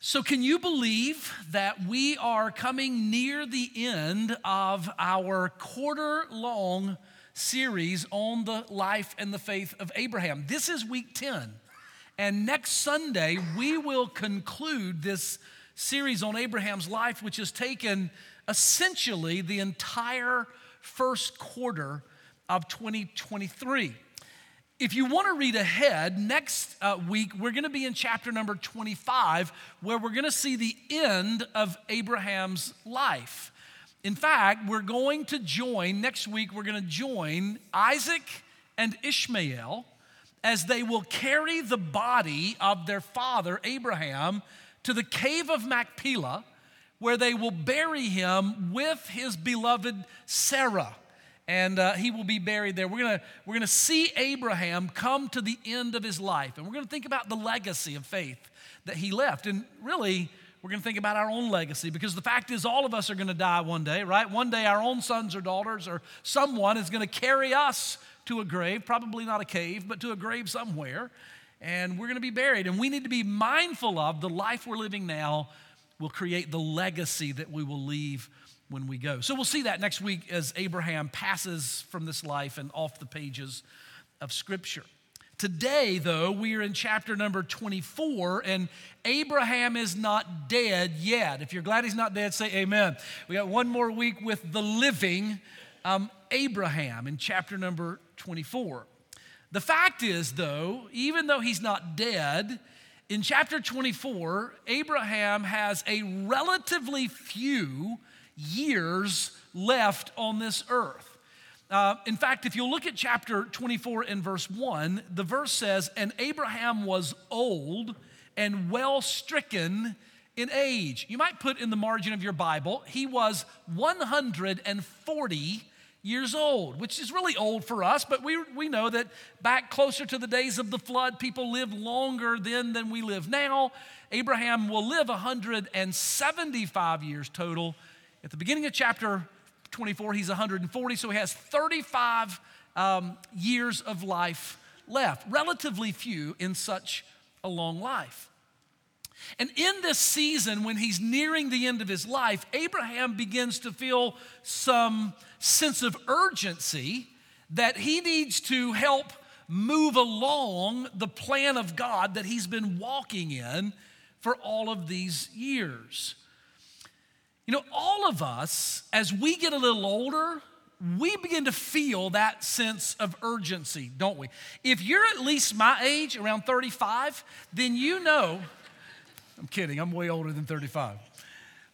So, can you believe that we are coming near the end of our quarter long series on the life and the faith of Abraham? This is week 10. And next Sunday, we will conclude this series on Abraham's life, which has taken essentially the entire first quarter of 2023. If you want to read ahead, next uh, week we're going to be in chapter number 25, where we're going to see the end of Abraham's life. In fact, we're going to join, next week, we're going to join Isaac and Ishmael as they will carry the body of their father, Abraham, to the cave of Machpelah, where they will bury him with his beloved Sarah and uh, he will be buried there. We're gonna, we're gonna see Abraham come to the end of his life, and we're gonna think about the legacy of faith that he left. And really, we're gonna think about our own legacy because the fact is, all of us are gonna die one day, right? One day, our own sons or daughters or someone is gonna carry us to a grave, probably not a cave, but to a grave somewhere, and we're gonna be buried. And we need to be mindful of the life we're living now will create the legacy that we will leave when we go. So we'll see that next week as Abraham passes from this life and off the pages of Scripture. Today, though, we are in chapter number 24, and Abraham is not dead yet. If you're glad he's not dead, say amen. We got one more week with the living um, Abraham in chapter number 24. The fact is, though, even though he's not dead, in chapter 24, Abraham has a relatively few years left on this earth. Uh, in fact, if you look at chapter 24 and verse 1, the verse says, And Abraham was old and well stricken in age. You might put in the margin of your Bible, he was 140 years old, which is really old for us, but we, we know that back closer to the days of the flood, people lived longer then than we live now. Abraham will live 175 years total at the beginning of chapter 24, he's 140, so he has 35 um, years of life left, relatively few in such a long life. And in this season, when he's nearing the end of his life, Abraham begins to feel some sense of urgency that he needs to help move along the plan of God that he's been walking in for all of these years. You know, all of us, as we get a little older, we begin to feel that sense of urgency, don't we? If you're at least my age, around 35, then you know, I'm kidding, I'm way older than 35.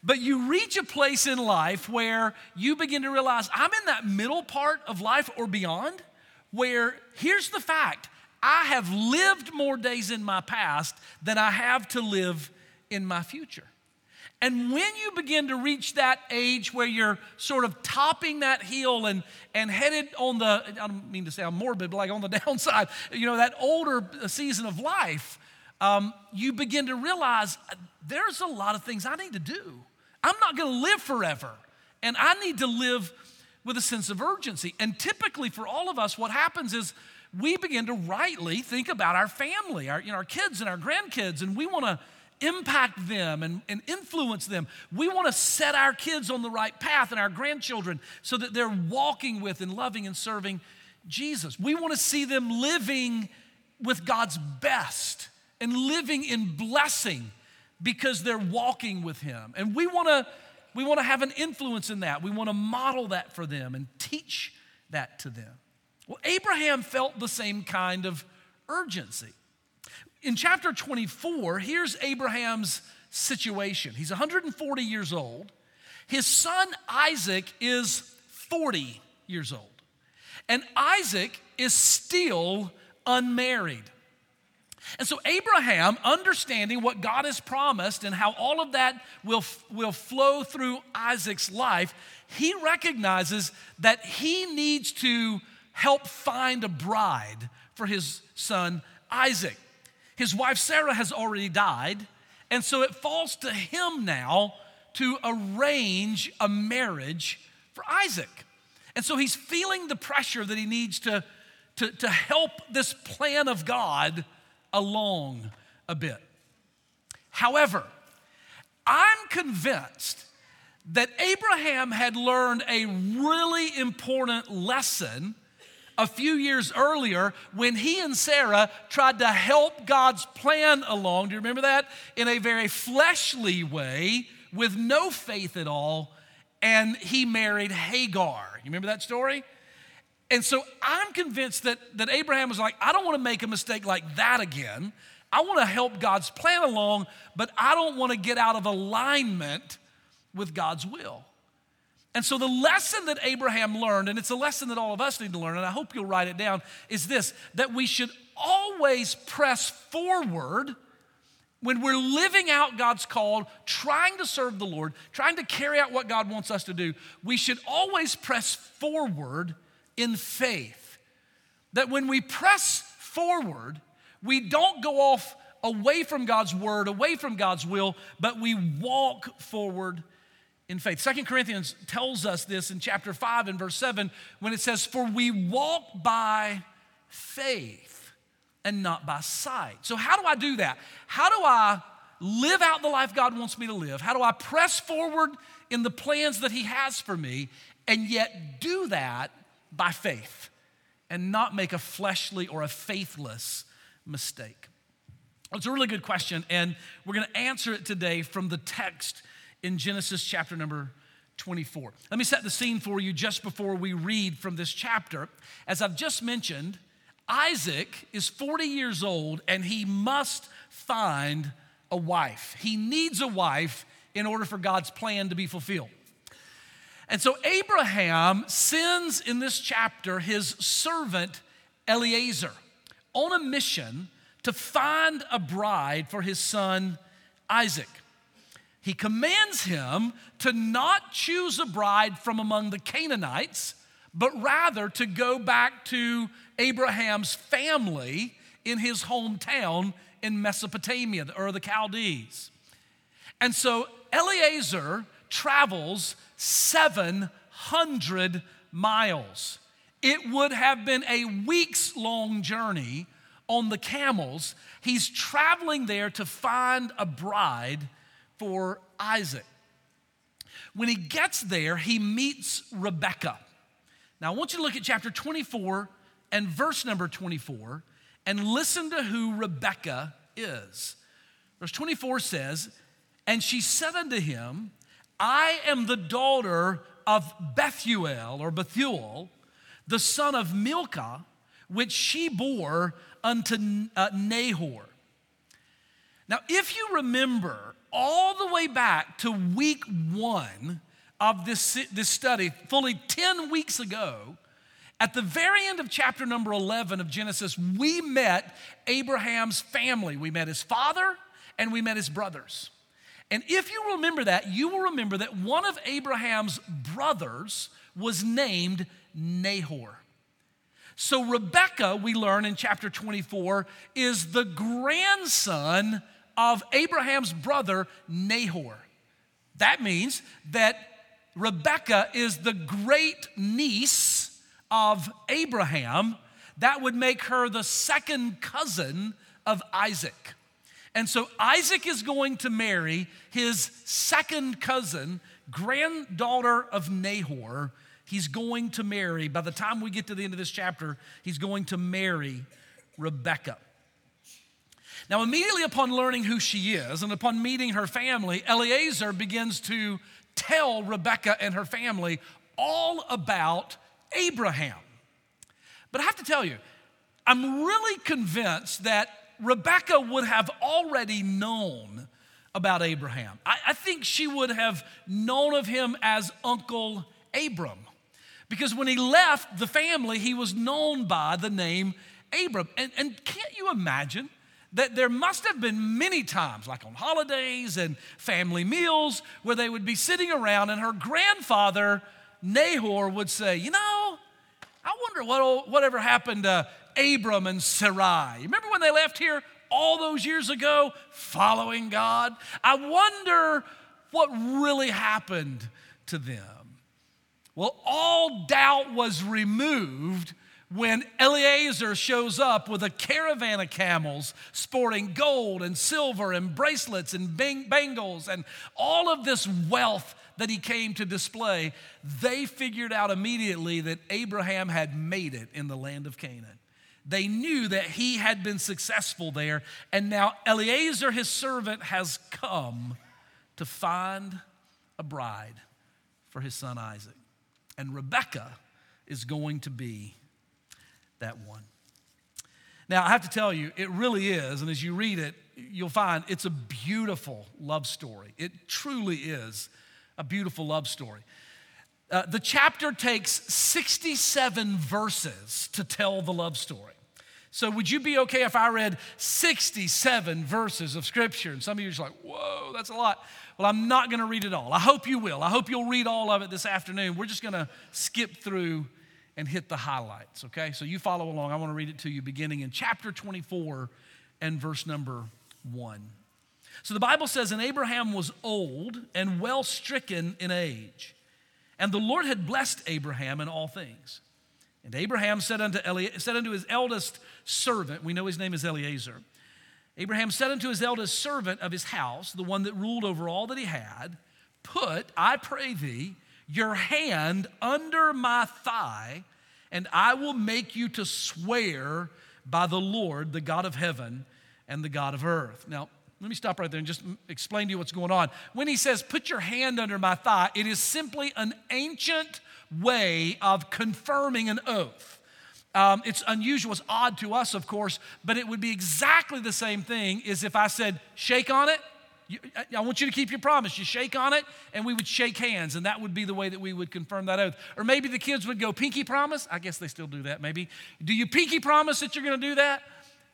But you reach a place in life where you begin to realize I'm in that middle part of life or beyond, where here's the fact I have lived more days in my past than I have to live in my future. And when you begin to reach that age where you're sort of topping that hill and, and headed on the, I don't mean to sound morbid, but like on the downside, you know, that older season of life, um, you begin to realize uh, there's a lot of things I need to do. I'm not going to live forever. And I need to live with a sense of urgency. And typically for all of us, what happens is we begin to rightly think about our family, our, you know, our kids and our grandkids, and we want to impact them and, and influence them. We want to set our kids on the right path and our grandchildren so that they're walking with and loving and serving Jesus. We want to see them living with God's best and living in blessing because they're walking with Him. And we want to we want to have an influence in that. We want to model that for them and teach that to them. Well, Abraham felt the same kind of urgency in chapter 24, here's Abraham's situation. He's 140 years old. His son Isaac is 40 years old. And Isaac is still unmarried. And so, Abraham, understanding what God has promised and how all of that will, will flow through Isaac's life, he recognizes that he needs to help find a bride for his son Isaac. His wife Sarah has already died, and so it falls to him now to arrange a marriage for Isaac. And so he's feeling the pressure that he needs to, to, to help this plan of God along a bit. However, I'm convinced that Abraham had learned a really important lesson a few years earlier when he and Sarah tried to help God's plan along. Do you remember that? In a very fleshly way with no faith at all. And he married Hagar. You remember that story? And so I'm convinced that, that Abraham was like, I don't want to make a mistake like that again. I want to help God's plan along, but I don't want to get out of alignment with God's will. And so, the lesson that Abraham learned, and it's a lesson that all of us need to learn, and I hope you'll write it down, is this that we should always press forward when we're living out God's call, trying to serve the Lord, trying to carry out what God wants us to do. We should always press forward in faith. That when we press forward, we don't go off away from God's word, away from God's will, but we walk forward in faith. Second Corinthians tells us this in chapter 5 and verse 7 when it says, For we walk by faith and not by sight. So, how do I do that? How do I live out the life God wants me to live? How do I press forward in the plans that He has for me and yet do that by faith and not make a fleshly or a faithless mistake? It's a really good question, and we're going to answer it today from the text in Genesis chapter number 24. Let me set the scene for you just before we read from this chapter. As I've just mentioned, Isaac is 40 years old and he must find a wife. He needs a wife in order for God's plan to be fulfilled. And so Abraham sends in this chapter his servant Eliezer on a mission to find a bride for his son Isaac he commands him to not choose a bride from among the Canaanites, but rather to go back to Abraham's family in his hometown in Mesopotamia or the Chaldees. And so Eliezer travels 700 miles. It would have been a weeks long journey on the camels. He's traveling there to find a bride for Isaac. When he gets there, he meets Rebekah. Now, I want you to look at chapter 24 and verse number 24 and listen to who Rebekah is. Verse 24 says, And she said unto him, I am the daughter of Bethuel or Bethuel, the son of Milcah, which she bore unto uh, Nahor. Now, if you remember, all the way back to week one of this, this study, fully 10 weeks ago, at the very end of chapter number 11 of Genesis, we met Abraham's family. We met his father and we met his brothers. And if you remember that, you will remember that one of Abraham's brothers was named Nahor. So, Rebecca, we learn in chapter 24, is the grandson of Abraham's brother Nahor. That means that Rebecca is the great niece of Abraham. That would make her the second cousin of Isaac. And so Isaac is going to marry his second cousin, granddaughter of Nahor. He's going to marry, by the time we get to the end of this chapter, he's going to marry Rebecca. Now, immediately upon learning who she is and upon meeting her family, Eliezer begins to tell Rebecca and her family all about Abraham. But I have to tell you, I'm really convinced that Rebecca would have already known about Abraham. I, I, think she would have known of him as Uncle Abram. Because when he left the family, he was known by the name Abram. And, and can't you imagine that there must have been many times, like on holidays and family meals, where they would be sitting around and her grandfather, Nahor, would say, You know, I wonder what, whatever happened to Abram and Sarai. Remember when they left here all those years ago following God? I wonder what really happened to them. Well, all doubt was removed when Eliezer shows up with a caravan of camels sporting gold and silver and bracelets and bang- bangles and all of this wealth that he came to display, they figured out immediately that Abraham had made it in the land of Canaan. They knew that he had been successful there, and now Eliezer, his servant, has come to find a bride for his son Isaac. And Rebekah is going to be that one. Now, I have to tell you, it really is, and as you read it, you'll find it's a beautiful love story. It truly is a beautiful love story. Uh, the chapter takes 67 verses to tell the love story. So, would you be okay if I read 67 verses of scripture? And some of you are just like, whoa, that's a lot. Well, I'm not going to read it all. I hope you will. I hope you'll read all of it this afternoon. We're just going to skip through and hit the highlights, okay? So, you follow along. I want to read it to you beginning in chapter 24 and verse number 1. So the Bible says, And Abraham was old and well stricken in age, and the Lord had blessed Abraham in all things. And Abraham said unto, Eli- said unto his eldest servant, we know his name is Eliezer. Abraham said unto his eldest servant of his house, the one that ruled over all that he had, Put, I pray thee, your hand under my thigh, and I will make you to swear by the Lord, the God of heaven and the God of earth. Now, let me stop right there and just explain to you what's going on. When he says, Put your hand under my thigh, it is simply an ancient way of confirming an oath. Um, it's unusual, it's odd to us, of course, but it would be exactly the same thing as if I said, Shake on it. I want you to keep your promise. You shake on it, and we would shake hands, and that would be the way that we would confirm that oath. Or maybe the kids would go, Pinky promise? I guess they still do that, maybe. Do you pinky promise that you're going to do that?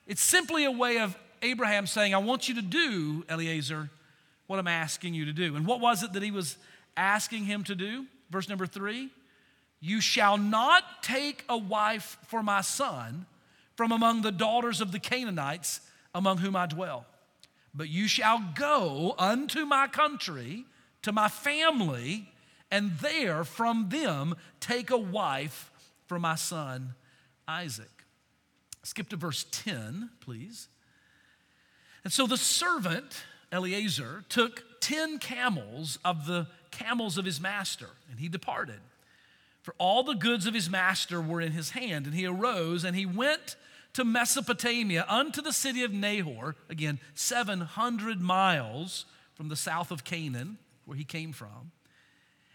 It's simply a way of Abraham saying, I want you to do, Eliezer, what I'm asking you to do. And what was it that he was asking him to do? Verse number three You shall not take a wife for my son from among the daughters of the Canaanites among whom I dwell, but you shall go unto my country, to my family, and there from them take a wife for my son Isaac. Skip to verse 10, please. And so the servant, Eliezer, took 10 camels of the camels of his master, and he departed. For all the goods of his master were in his hand, and he arose and he went to Mesopotamia unto the city of Nahor, again, 700 miles from the south of Canaan, where he came from.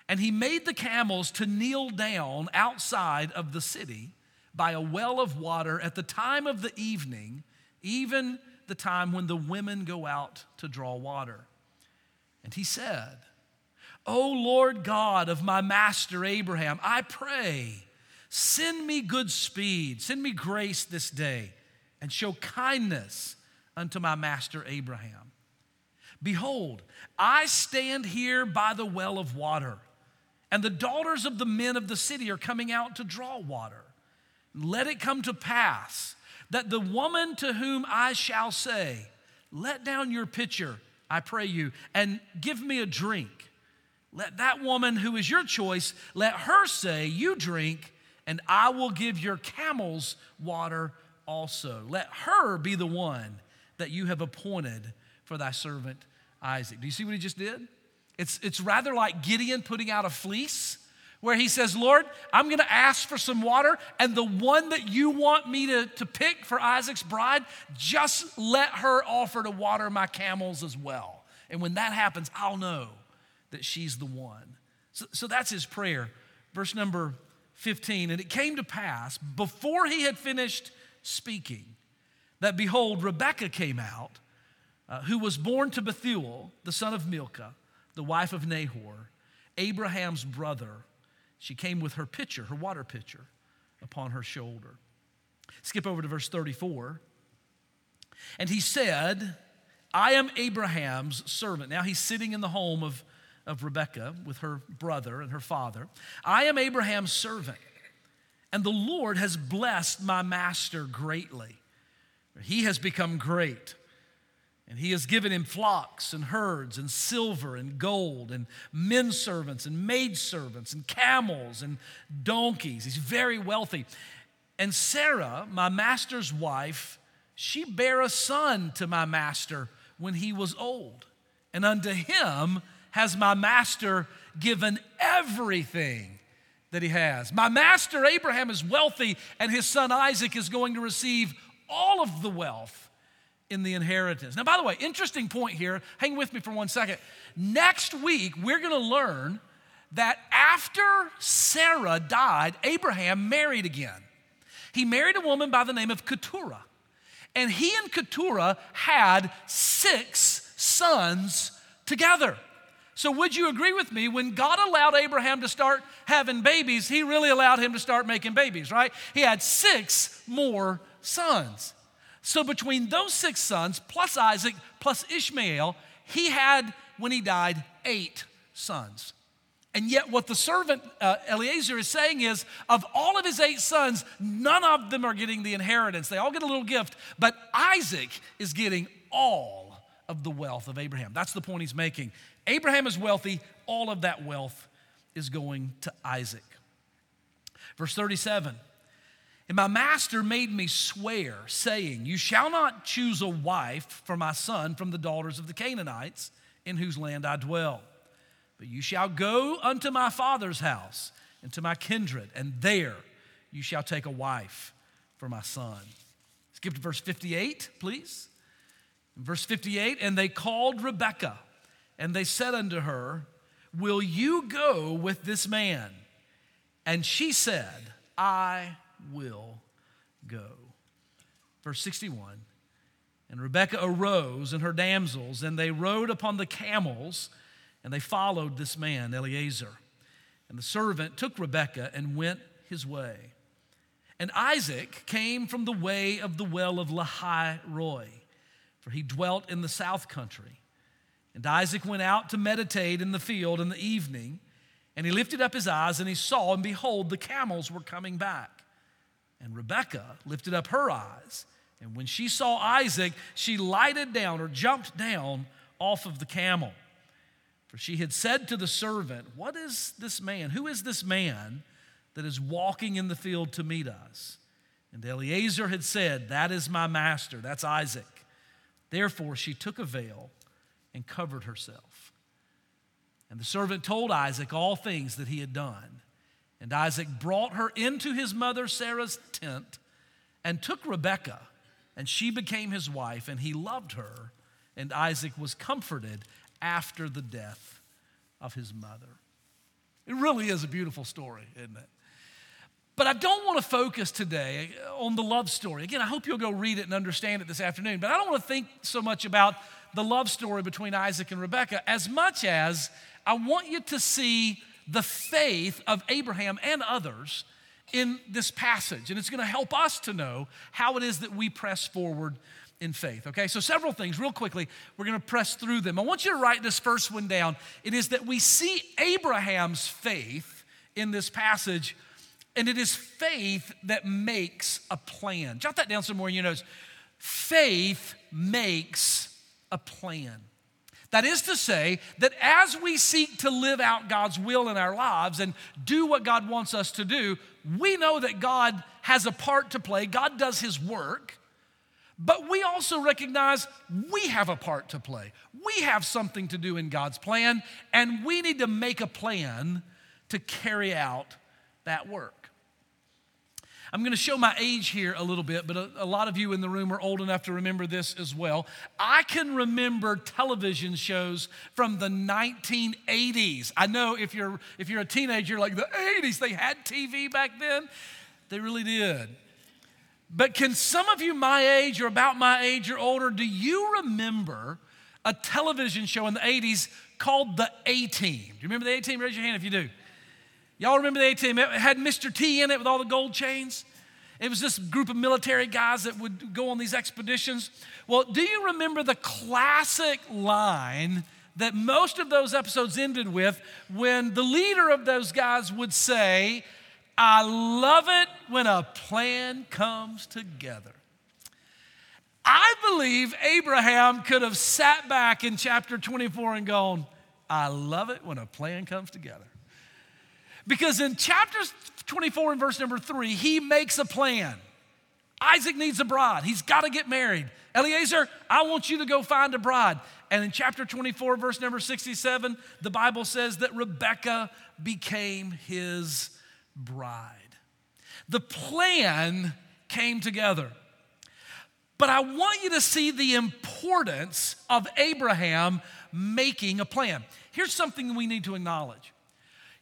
And he made the camels to kneel down outside of the city by a well of water at the time of the evening, even the time when the women go out to draw water. And he said, O Lord God of my master Abraham, I pray, send me good speed, send me grace this day, and show kindness unto my master Abraham. Behold, I stand here by the well of water, and the daughters of the men of the city are coming out to draw water. Let it come to pass that the woman to whom I shall say, Let down your pitcher, I pray you, and give me a drink. Let that woman who is your choice, let her say, You drink, and I will give your camels water also. Let her be the one that you have appointed for thy servant Isaac. Do you see what he just did? It's, it's rather like Gideon putting out a fleece where he says, Lord, I'm going to ask for some water, and the one that you want me to, to pick for Isaac's bride, just let her offer to water my camels as well. And when that happens, I'll know that she's the one. So, so that's his prayer. Verse number 15. And it came to pass before he had finished speaking that behold, Rebekah came out, uh, who was born to Bethuel, the son of Milcah, the wife of Nahor, Abraham's brother she came with her pitcher, her water pitcher, upon her shoulder. Skip over to verse 34. And he said, I am Abraham's servant. Now he's sitting in the home of, of Rebekah with her brother and her father. I am Abraham's servant, and the Lord has blessed my master greatly. He has become great. And he has given him flocks and herds and silver and gold and men servants and maid servants and camels and donkeys. He's very wealthy. And Sarah, my master's wife, she bare a son to my master when he was old. And unto him has my master given everything that he has. My master Abraham is wealthy, and his son Isaac is going to receive all of the wealth in the inheritance. Now, by the way, interesting point here. Hang with me for one second. Next week, we're going to learn that after Sarah died, Abraham married again. He married a woman by the name of Keturah. And he and Keturah had six sons together. So, would you agree with me? When God allowed Abraham to start having babies, he really allowed him to start making babies, right? He had six more sons. So, between those six sons, plus Isaac, plus Ishmael, he had, when he died, eight sons. And yet, what the servant uh, Eliezer is saying is of all of his eight sons, none of them are getting the inheritance. They all get a little gift, but Isaac is getting all of the wealth of Abraham. That's the point he's making. Abraham is wealthy, all of that wealth is going to Isaac. Verse 37 And my master made me swear, saying, You shall not choose a wife for my son from the daughters of the Canaanites in whose land I dwell. But you shall go unto my father's house and to my kindred, and there you shall take a wife for my son. Skip to verse 58, please. In verse 58, and they called Rebekah, and they said unto her, Will you go with this man? And she said, I will go. Verse 61 And Rebekah arose and her damsels, and they rode upon the camels and they followed this man, Eliezer. And the servant took Rebekah and went his way. And Isaac came from the way of the well of Lahai Roi, for he dwelt in the south country. And Isaac went out to meditate in the field in the evening, and he lifted up his eyes and he saw, and behold, the camels were coming back. And Rebekah lifted up her eyes, and when she saw Isaac, she lighted down or jumped down off of the camel. For she had said to the servant, What is this man? Who is this man that is walking in the field to meet us? And Eliezer had said, That is my master, that's Isaac. Therefore she took a veil and covered herself. And the servant told Isaac all things that he had done. And Isaac brought her into his mother Sarah's tent and took Rebekah, and she became his wife, and he loved her. And Isaac was comforted after the death of his mother. It really is a beautiful story, isn't it? But I don't want to focus today on the love story. Again, I hope you'll go read it and understand it this afternoon. But I don't want to think so much about the love story between Isaac and Rebekah as much as I want you to see the faith of Abraham and others in this passage. And it's going to help us to know how it is that we press forward in faith. Okay, so several things, real quickly, we're going to press through them. I want you to write this first one down. It is that we see Abraham's faith in this passage, and it is faith that makes a plan. Jot that down somewhere in your notes. Faith makes a plan. That is to say, that as we seek to live out God's will in our lives and do what God wants us to do, we know that God has a part to play. God does His work. But we also recognize we have a part to play. We have something to do in God's plan, and we need to make a plan to carry out that work. I'm going to show my age here a little bit, but a, a, lot of you in the room are old enough to remember this as well. I can remember television shows from the 1980s. I know if you're if you're a teenager, you're like the 80s, they had TV back then. They really did. But can some of you my age or about my age or older, do you remember a television show in the 80s called The A Team? Do you remember The A Team? Raise your hand if you do. Y'all remember The A Team? It had Mr. T in it with all the gold chains. It was this group of military guys that would go on these expeditions. Well, do you remember the classic line that most of those episodes ended with when the leader of those guys would say, I love it when a plan comes together. I believe Abraham could have sat back in chapter 24 and gone, I love it when a plan comes together. Because in chapter 24 and verse number three, he makes a plan. Isaac needs a bride. He's got to get married. Eliezer, I want you to go find a bride. And in chapter 24, verse number 67, the Bible says that Rebekah became his bride. The plan came together. But I want you to see the importance of Abraham making a plan. Here's something we need to acknowledge.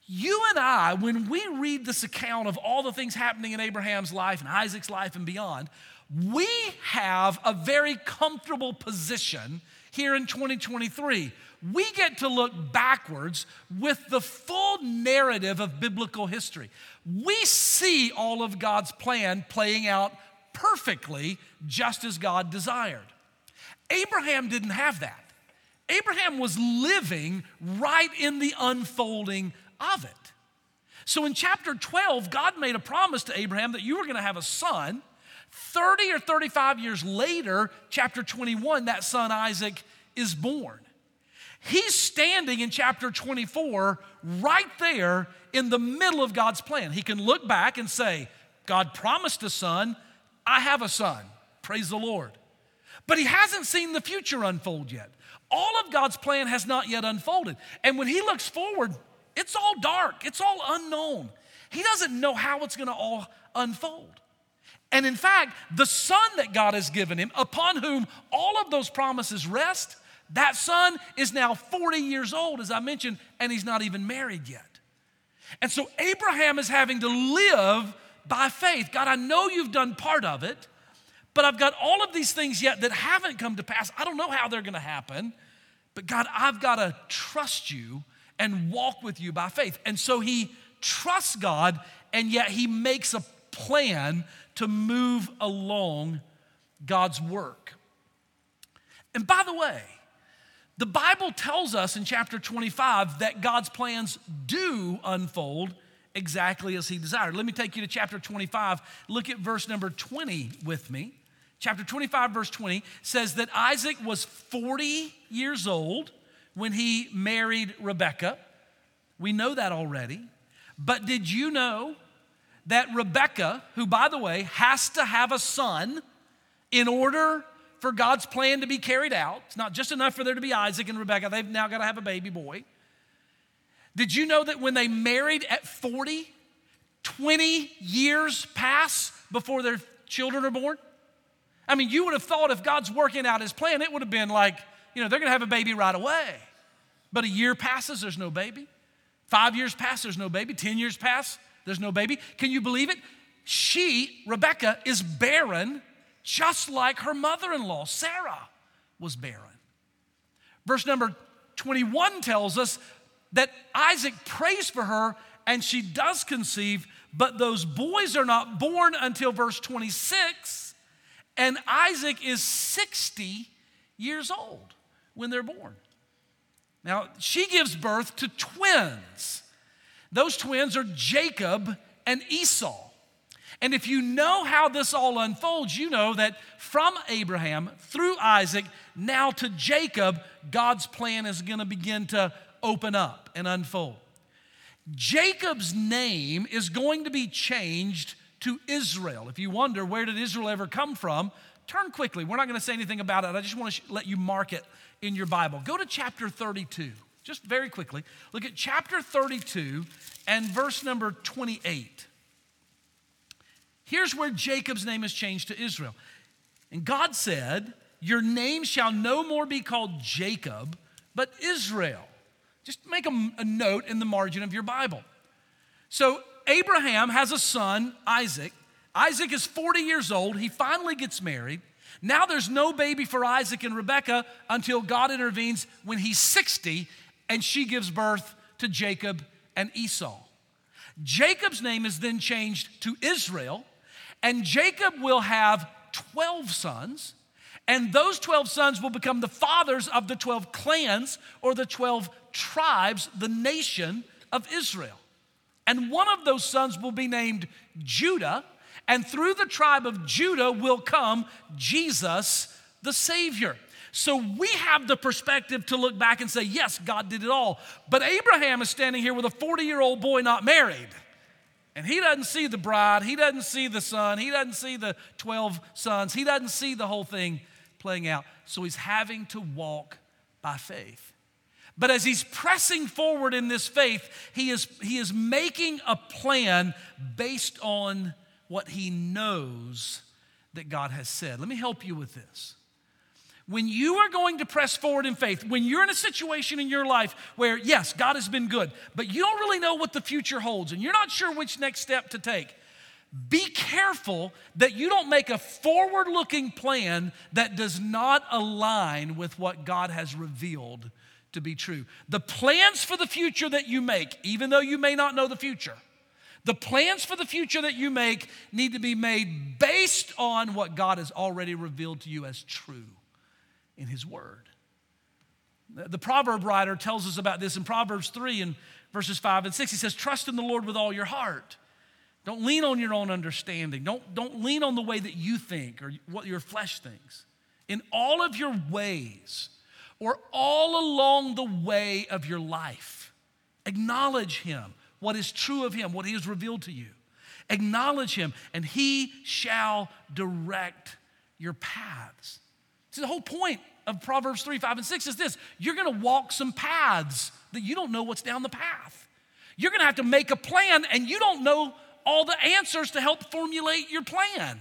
You and I, when we read this account of all the things happening in Abraham's life and Isaac's life and beyond, we have a very comfortable position here in 2023. We get to look backwards with the full narrative of biblical history. We see all of God's plan playing out perfectly just as God desired. Abraham didn't have that. Abraham was living right in the unfolding of it. So in chapter 12, God made a promise to Abraham that you were going to have a son. 30 or 35 years later, chapter 21, that son Isaac is born. He's standing in chapter 24 right there in the middle of God's plan. He can look back and say, God promised a son, I have a son. Praise the Lord. But he hasn't seen the future unfold yet. All of God's plan has not yet unfolded. And when he looks forward, it's all dark, it's all unknown. He doesn't know how it's gonna all unfold. And in fact, the son that God has given him, upon whom all of those promises rest, that son is now 40 years old, as I mentioned, and he's not even married yet. And so Abraham is having to live by faith. God, I know you've done part of it, but I've got all of these things yet that haven't come to pass. I don't know how they're gonna happen, but God, I've gotta trust you and walk with you by faith. And so he trusts God, and yet he makes a plan to move along God's work. And by the way, the Bible tells us in chapter 25 that God's plans do unfold exactly as he desired. Let me take you to chapter 25. Look at verse number 20 with me. Chapter 25, verse 20 says that Isaac was 40 years old when he married Rebecca. We know that already. But did you know that Rebecca, who, by the way, has to have a son in order for God's plan to be carried out, it's not just enough for there to be Isaac and Rebecca, they've now got to have a baby boy. Did you know that when they married at 40, 20 years pass before their children are born? I mean, you would have thought if God's working out his plan, it would have been like, you know, they're going to have a baby right away. But a year passes, there's no baby. Five years pass, there's no baby. Ten years pass, there's no baby. Can you believe it? She, Rebecca, is barren, just like her mother in law, Sarah, was barren. Verse number 21 tells us that Isaac prays for her and she does conceive, but those boys are not born until verse 26, and Isaac is 60 years old when they're born. Now, she gives birth to twins. Those twins are Jacob and Esau. And if you know how this all unfolds, you know that from Abraham through Isaac, now to Jacob, God's plan is going to begin to open up and unfold. Jacob's name is going to be changed to Israel. If you wonder where did Israel ever come from, turn quickly. We're not going to say anything about it. I just want to let you mark it in your Bible. Go to chapter 32, just very quickly. Look at chapter 32 and verse number 28. Here's where Jacob's name is changed to Israel. And God said, Your name shall no more be called Jacob, but Israel. Just make a, a note in the margin of your Bible. So Abraham has a son, Isaac. Isaac is 40 years old. He finally gets married. Now there's no baby for Isaac and Rebekah until God intervenes when he's 60 and she gives birth to Jacob and Esau. Jacob's name is then changed to Israel, and Jacob will have 12 sons, and those 12 sons will become the fathers of the 12 clans or the 12 tribes, the nation of Israel. And one of those sons will be named Judah, and through the tribe of Judah will come Jesus, the Savior. So we have the perspective to look back and say, yes, God did it all. But Abraham is standing here with a 40 year old boy not married. And he doesn't see the bride, he doesn't see the son, he doesn't see the 12 sons, he doesn't see the whole thing playing out. So he's having to walk by faith. But as he's pressing forward in this faith, he is, he is making a plan based on what he knows that God has said. Let me help you with this. When you are going to press forward in faith, when you're in a situation in your life where, yes, God has been good, but you don't really know what the future holds and you're not sure which next step to take, be careful that you don't make a forward looking plan that does not align with what God has revealed to be true. The plans for the future that you make, even though you may not know the future, the plans for the future that you make need to be made based on what God has already revealed to you as true in His Word. The proverb writer tells us about this in Proverbs 3 and verses 5 and 6. He says, Trust in the Lord with all your heart. Don't lean on your own understanding. Don't, don't lean on the way that you think or what your flesh thinks. In all of your ways, or all along the way of your life. Acknowledge Him, what is true of Him, what He has revealed to you. Acknowledge Him, and He shall direct your paths. See, the whole point of Proverbs 3, 5, and 6 is this you're gonna walk some paths that you don't know what's down the path. You're gonna have to make a plan, and you don't know all the answers to help formulate your plan.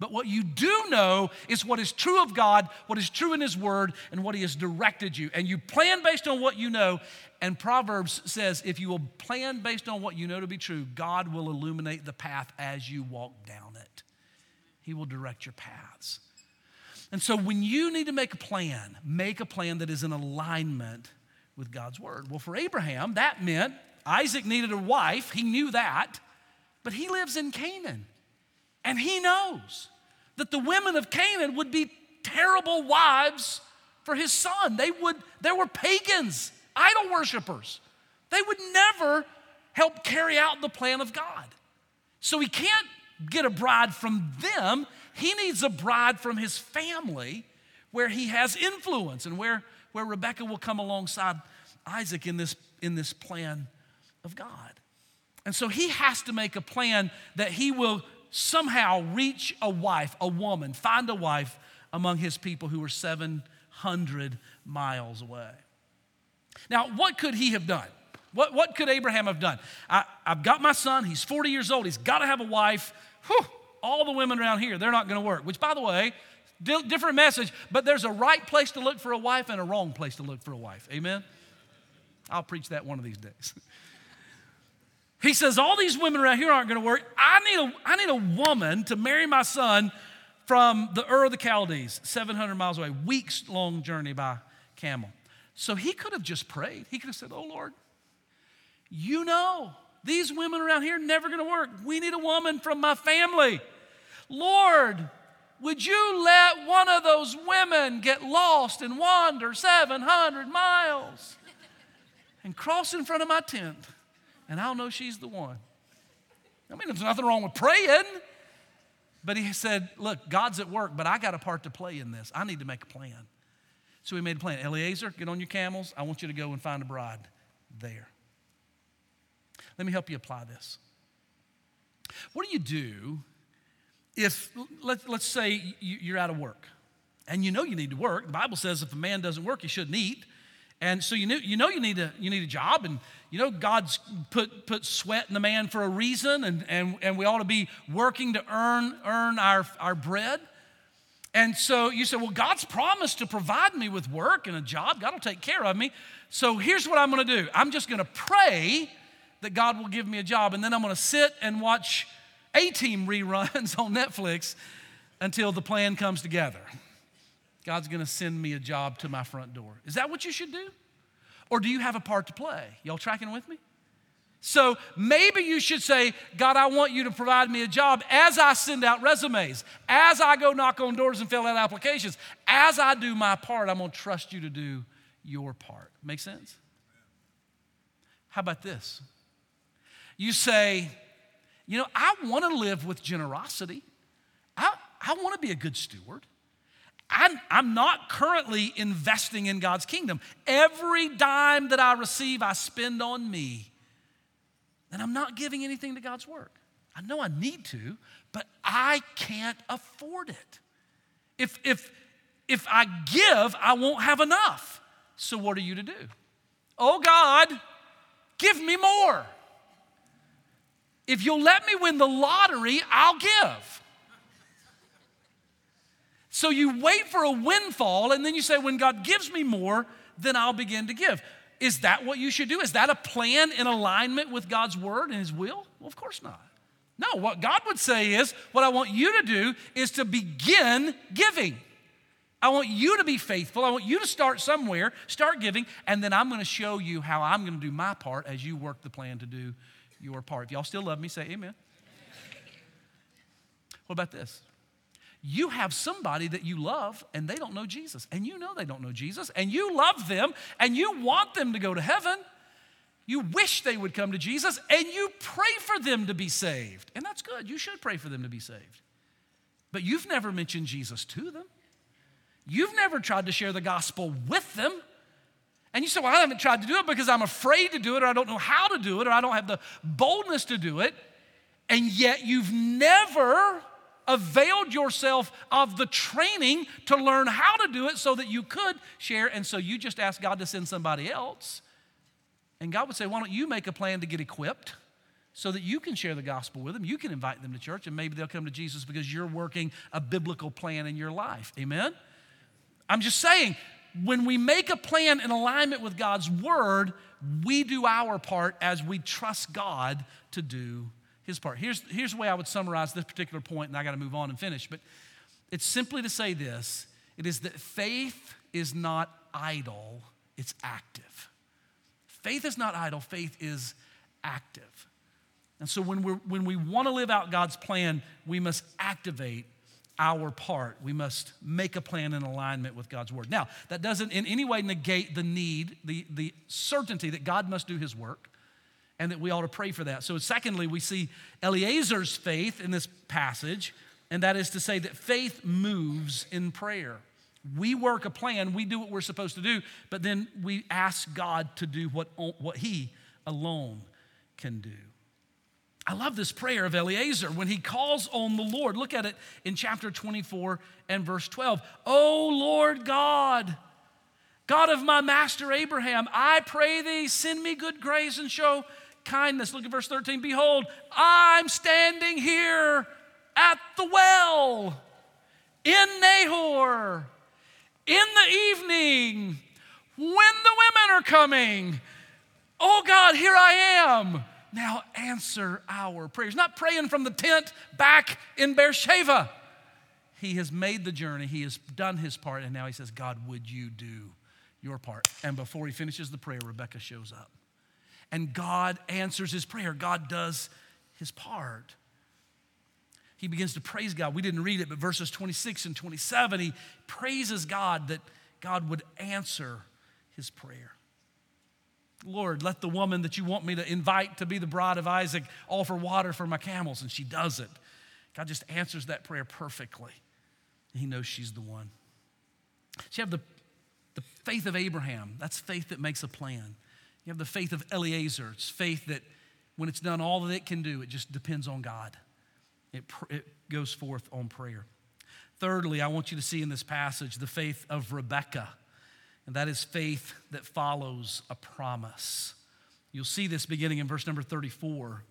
But what you do know is what is true of God, what is true in His Word, and what He has directed you. And you plan based on what you know. And Proverbs says if you will plan based on what you know to be true, God will illuminate the path as you walk down it. He will direct your paths. And so when you need to make a plan, make a plan that is in alignment with God's Word. Well, for Abraham, that meant Isaac needed a wife. He knew that. But he lives in Canaan. And he knows that the women of Canaan would be terrible wives for his son. They would, they were pagans, idol worshippers. They would never help carry out the plan of God. So he can't get a bride from them. He needs a bride from his family where he has influence and where, where Rebecca will come alongside Isaac in this, in this plan of God. And so he has to make a plan that he will somehow reach a wife, a woman, find a wife among his people who are 700 miles away. Now, what could he have done? What, what could Abraham have done? I, have got my son, he's 40 years old, he's got to have a wife. Whew, all the women around here, they're not going to work, which, by the way, different message, but there's a right place to look for a wife and a wrong place to look for a wife. Amen? I'll preach that one of these days. He says, All these women around here aren't going to work. I need, a, I need a woman to marry my son from the Ur of the Chaldees, 700 miles away, weeks long journey by camel. So he could have just prayed. He could have said, Oh Lord, you know, these women around here never going to work. We need a woman from my family. Lord, would you let one of those women get lost and wander 700 miles and cross in front of my tent? and I'll know she's the one. I mean, there's nothing wrong with praying. But he said, Look, God's at work, but I got a part to play in this. I need to make a plan. So he made a plan. Eliezer, get on your camels. I want you to go and find a bride there. Let me help you apply this. What do you do if, let, let's say, you're out of work and you know you need to work? The Bible says if a man doesn't work, he shouldn't eat. And so you know you, know you, need, a, you need a job, and you know God's put, put sweat in the man for a reason, and, and, and we ought to be working to earn, earn our, our bread. And so you say, Well, God's promised to provide me with work and a job. God will take care of me. So here's what I'm going to do I'm just going to pray that God will give me a job, and then I'm going to sit and watch A Team reruns on Netflix until the plan comes together. God's going to send me a job to my front door. Is that what you should do? Or do you have a part to play? Y'all tracking with me? So maybe you should say, God, I want you to provide me a job as I send out resumes, as I go knock on doors and fill out applications. As I do my part, I'm going to trust you to do your part. Make sense? How about this? You say, you know, I want to live with generosity. I, I want to be a good steward. I'm, I'm not currently investing in God's kingdom. Every dime that I receive, I spend on me. And I'm not giving anything to God's work. I know I need to, but I can't afford it. If, if, if I give, I won't have enough. So, what are you to do? Oh, God, give me more. If you'll let me win the lottery, I'll give. So you wait for a windfall, and then you say, when God gives me more, then I'll begin to give. Is that what you should do? Is that a plan in alignment with God's word and his will? Well, of course not. No, what God would say is, what I want you to do is to begin giving. I want you to be faithful. I want you to start somewhere, start giving, and then I'm going to show you how I'm going to do my part as you work the plan to do your part. If y'all still love me, say amen. What about this? You have somebody that you love and they don't know Jesus, and you know they don't know Jesus, and you love them and you want them to go to heaven. You wish they would come to Jesus and you pray for them to be saved. And that's good. You should pray for them to be saved. But you've never mentioned Jesus to them. You've never tried to share the gospel with them. And you say, Well, I haven't tried to do it because I'm afraid to do it, or I don't know how to do it, or I don't have the boldness to do it. And yet you've never availed yourself of the training to learn how to do it so that you could share. And so you just ask God to send somebody else. And God would say, Why don't you make a plan to get equipped? so that you can share the gospel with them. You can invite them to church, and maybe they'll come to Jesus because you're working a biblical plan in your life. Amen? I'm just saying, when we make a plan in alignment with God's word, we do our part as we trust God to do his part. Here's, here's the way I would summarize this particular point, and I got to move on and finish. But it's simply to say this it is that faith is not idle, it's active. Faith is not idle, faith is active. And so when, we're, when we want to live out God's plan, we must activate our part. We must make a plan in alignment with God's word. Now, that doesn't in any way negate the need, the, the certainty that God must do his work and that we ought to pray for that. So, secondly, we see Eliezer's faith in this passage, and that is to say that faith moves in prayer. We work a plan, we do what we're supposed to do, but then we ask God to do what, what He alone can do. I love this prayer of Eliezer when he calls on the Lord. Look at it in chapter 24 and verse 12. Oh Lord God, God of my master Abraham, I pray thee, send me good grace and show kindness. Look at verse 13. Behold, I'm standing here at the well in Nahor in the evening when the women are coming. Oh God, here I am now answer our prayers. Not praying from the tent back in Beersheba. He has made the journey, he has done his part, and now he says, God, would you do your part? And before he finishes the prayer, Rebecca shows up. And God answers his prayer, God does his part. He begins to praise God. We didn't read it, but verses 26 and 27, he praises God that God would answer his prayer. Lord, let the woman that you want me to invite to be the bride of Isaac offer water for my camels. And she does it. God just answers that prayer perfectly. He knows she's the one. You have the, the faith of Abraham. That's faith that makes a plan. You have the faith of Eliezer. It's faith that when it's done all that it can do, it just depends on God. It, it goes forth on prayer. Thirdly, I want you to see in this passage the faith of Rebekah and that is faith that follows a promise. You'll see this beginning in verse number 34.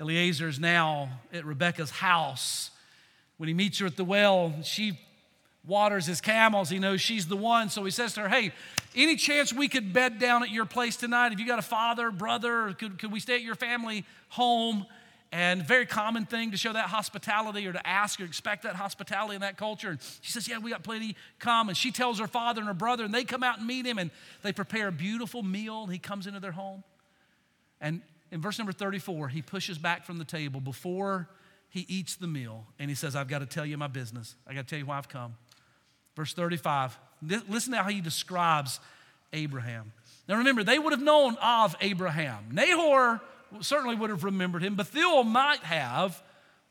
Eliezer is now at Rebekah's house. When he meets her at the well, she waters his camels. He knows she's the one. So he says to her, Hey, any chance we could bed down at your place tonight? If you got a father, brother, could, could we stay at your family home? And very common thing to show that hospitality or to ask or expect that hospitality in that culture. And she says, Yeah, we got plenty come. And she tells her father and her brother, and they come out and meet him, and they prepare a beautiful meal, and he comes into their home. And in verse number 34, he pushes back from the table before he eats the meal, and he says, I've got to tell you my business. I got to tell you why I've come. Verse 35, listen to how he describes Abraham. Now remember, they would have known of Abraham. Nahor certainly would have remembered him. Bethuel might have.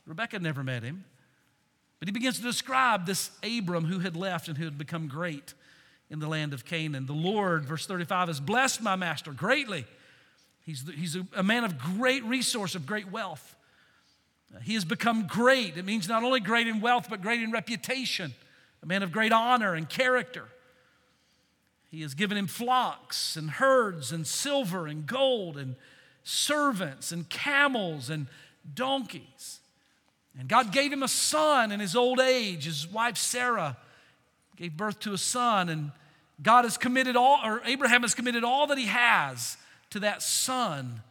Rebecca never met him. But he begins to describe this Abram who had left and who had become great in the land of Canaan. The Lord, verse 35, has blessed my master greatly. He's, he's a man of great resource, of great wealth. He has become great. It means not only great in wealth, but great in reputation, a man of great honor and character. He has given him flocks and herds and silver and gold and servants and camels and donkeys. And God gave him a son in his old age. His wife Sarah gave birth to a son, and God has committed all, or Abraham has committed all that he has to that son,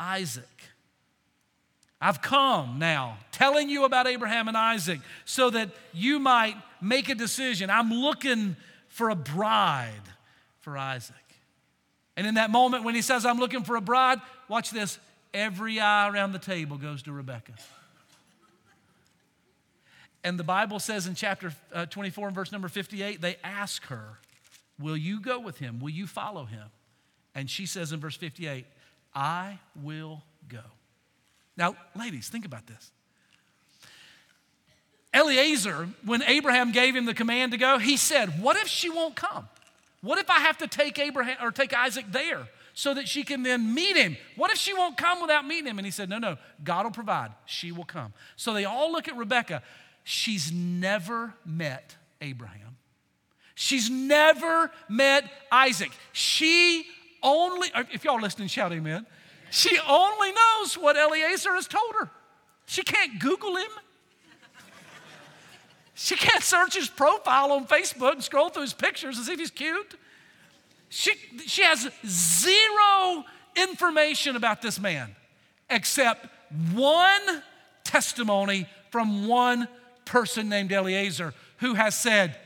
Isaac. I've come now telling you about Abraham and Isaac so that you might make a decision. I'm looking for a bride for Isaac. And in that moment when he says, I'm looking for a bride, watch this. Every eye around the table goes to Rebecca. And the Bible says in chapter uh, 24 and verse number 58, they ask her, Will you go with him? Will you follow him? And she says in verse 58, I will go. Now, ladies, think about this. Eliezer, when Abraham gave him the command to go, he said, What if she won't come? What if I have to take Abraham or take Isaac there so that she can then meet him? What if she won't come without meeting him? And he said, No, no, God will provide. She will come. So they all look at Rebecca. She's never met Abraham. She's never met Isaac. She only, if y'all listening, shout amen. She only knows what Eliezer has told her. She can't Google him. She can't search his profile on Facebook and scroll through his pictures and see if he's cute. She, she has zero information about this man except one testimony from one person named Eliezer who has said,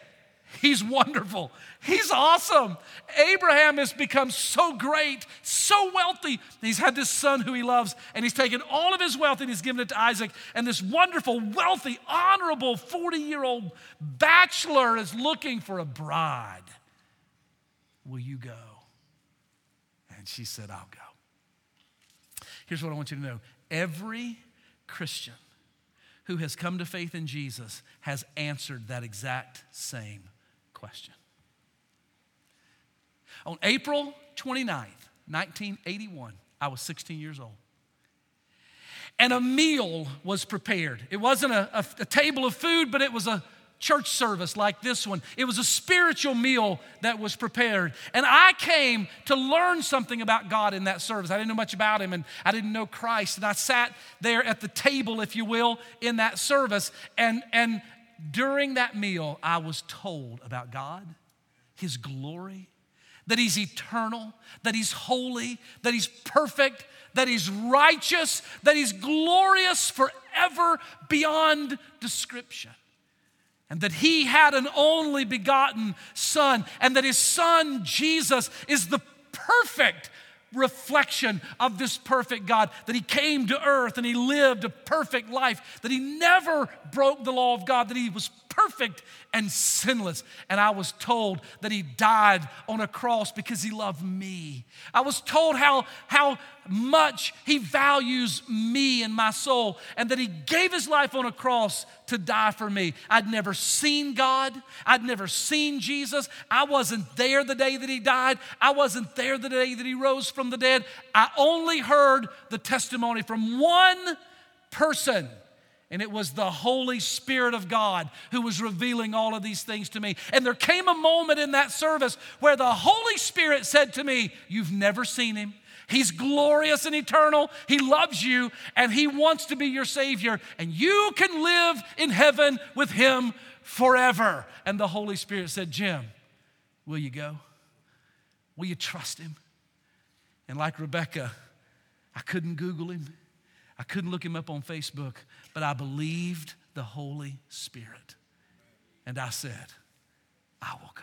He's wonderful. He's awesome. Abraham has become so great, so wealthy. He's had this son who he loves, and he's taken all of his wealth and he's given it to Isaac. And this wonderful, wealthy, honorable 40 year old bachelor is looking for a bride. Will you go? And she said, I'll go. Here's what I want you to know every Christian who has come to faith in Jesus has answered that exact same question. On April 29th, 1981, I was 16 years old. And a meal was prepared. It wasn't a, a, a table of food, but it was a church service like this one. It was a spiritual meal that was prepared. And I came to learn something about God in that service. I didn't know much about Him and I didn't know Christ. And I sat there at the table, if you will, in that service. And, and during that meal, I was told about God, His glory, that He's eternal, that He's holy, that He's perfect, that He's righteous, that He's glorious forever beyond description. And that He had an only begotten Son, and that His Son, Jesus, is the perfect reflection of this perfect God, that He came to earth and He lived a perfect life, that He never broke the law of God, that He was perfect and sinless. And I was told that He died on a cross because He loved me. I was told how, how much He values me and my soul, and that He gave His life on a cross to die for me. I'd never seen God, I'd never seen Jesus. I wasn't there the day that He died, I wasn't there the day that He rose from the dead. I only heard the testimony from one person and it was the Holy Spirit of God who was revealing all of these things to me. And there came a moment in that service where the Holy Spirit said to me, You've never seen him. He's glorious and eternal. He loves you and He wants to be your Savior. And you can live in heaven with Him forever. And the Holy Spirit said, Jim, will you go? Will you trust Him? And like Rebecca, I couldn't Google Him, I couldn't look Him up on Facebook but I believed the Holy Spirit. And I said, I will go.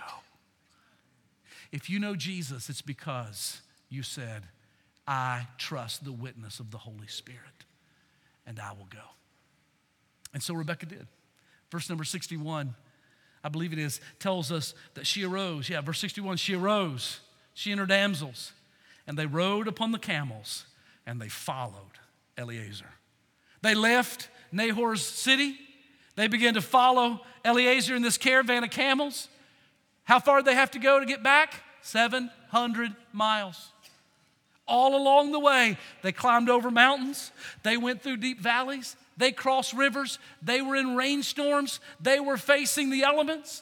If you know Jesus, it's because you said, I trust the witness of the Holy Spirit, and I will go. And so Rebecca did. Verse number 61, I believe it is, tells us that she arose. Yeah, verse 61, she arose, she and her damsels, and they rode upon the camels, and they followed Eliezer. They left Nahor's city. They began to follow Eliezer in this caravan of camels. How far did they have to go to get back? 700 miles. All along the way, they climbed over mountains, they went through deep valleys, they crossed rivers, they were in rainstorms, they were facing the elements.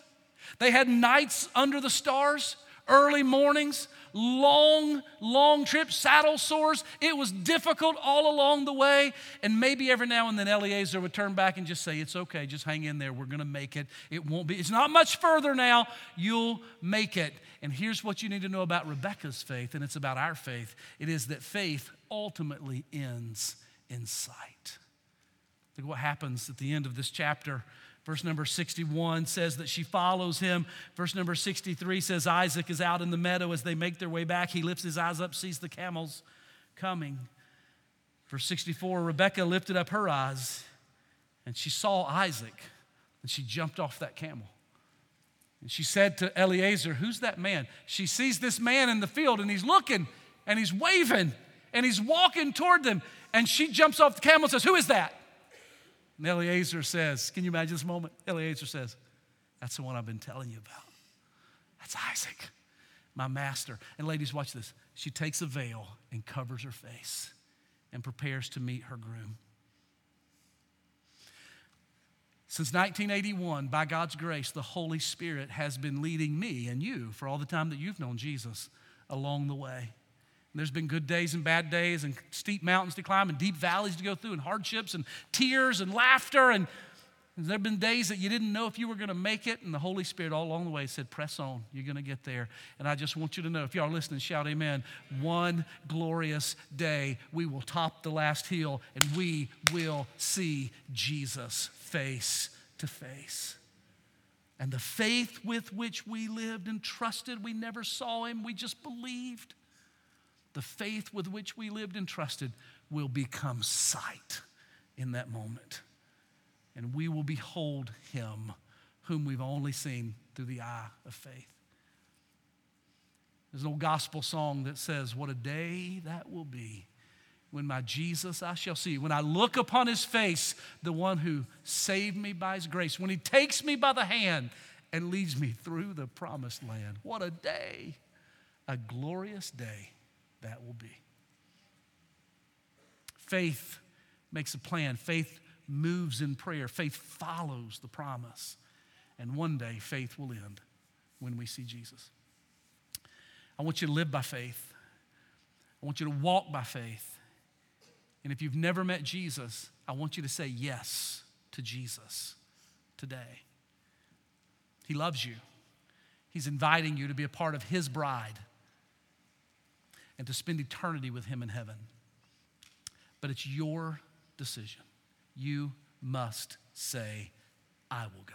They had nights under the stars, early mornings, long, long trips, saddle sores. It was difficult all along the way. And maybe every now and then Eliezer would turn back and just say, It's okay, just hang in there. We're going to make it. It won't be, it's not much further now. You'll make it. And here's what you need to know about Rebecca's faith, and it's about our faith it is that faith ultimately ends in sight. Look what happens at the end of this chapter. Verse number 61 says that she follows him. Verse number 63 says Isaac is out in the meadow as they make their way back. He lifts his eyes up, sees the camels coming. Verse 64 Rebekah lifted up her eyes and she saw Isaac and she jumped off that camel. And she said to Eliezer, Who's that man? She sees this man in the field and he's looking and he's waving and he's walking toward them. And she jumps off the camel and says, Who is that? And Eliezer says, Can you imagine this moment? Eliezer says, That's the one I've been telling you about. That's Isaac, my master. And ladies, watch this. She takes a veil and covers her face and prepares to meet her groom. Since 1981, by God's grace, the Holy Spirit has been leading me and you for all the time that you've known Jesus along the way. There's been good days and bad days, and steep mountains to climb, and deep valleys to go through, and hardships, and tears, and laughter. And there have been days that you didn't know if you were going to make it, and the Holy Spirit all along the way said, Press on, you're going to get there. And I just want you to know, if you are listening, shout amen. One glorious day, we will top the last hill, and we will see Jesus face to face. And the faith with which we lived and trusted, we never saw him, we just believed the faith with which we lived and trusted will become sight in that moment. And we will behold him whom we've only seen through the eye of faith. There's an old gospel song that says, What a day that will be when my Jesus I shall see. When I look upon his face, the one who saved me by his grace, when he takes me by the hand and leads me through the promised land. What a day, a glorious day that will be. Faith makes a plan, faith moves in prayer, faith follows the promise. And one day, faith will end when we see Jesus. I want you to live by faith. I want you to walk by faith. And if you've never met Jesus, I want you to say yes to Jesus today. He loves you, He's inviting you to be a part of His bride and to spend eternity with Him in heaven. But it's your decision. You must say, I will go.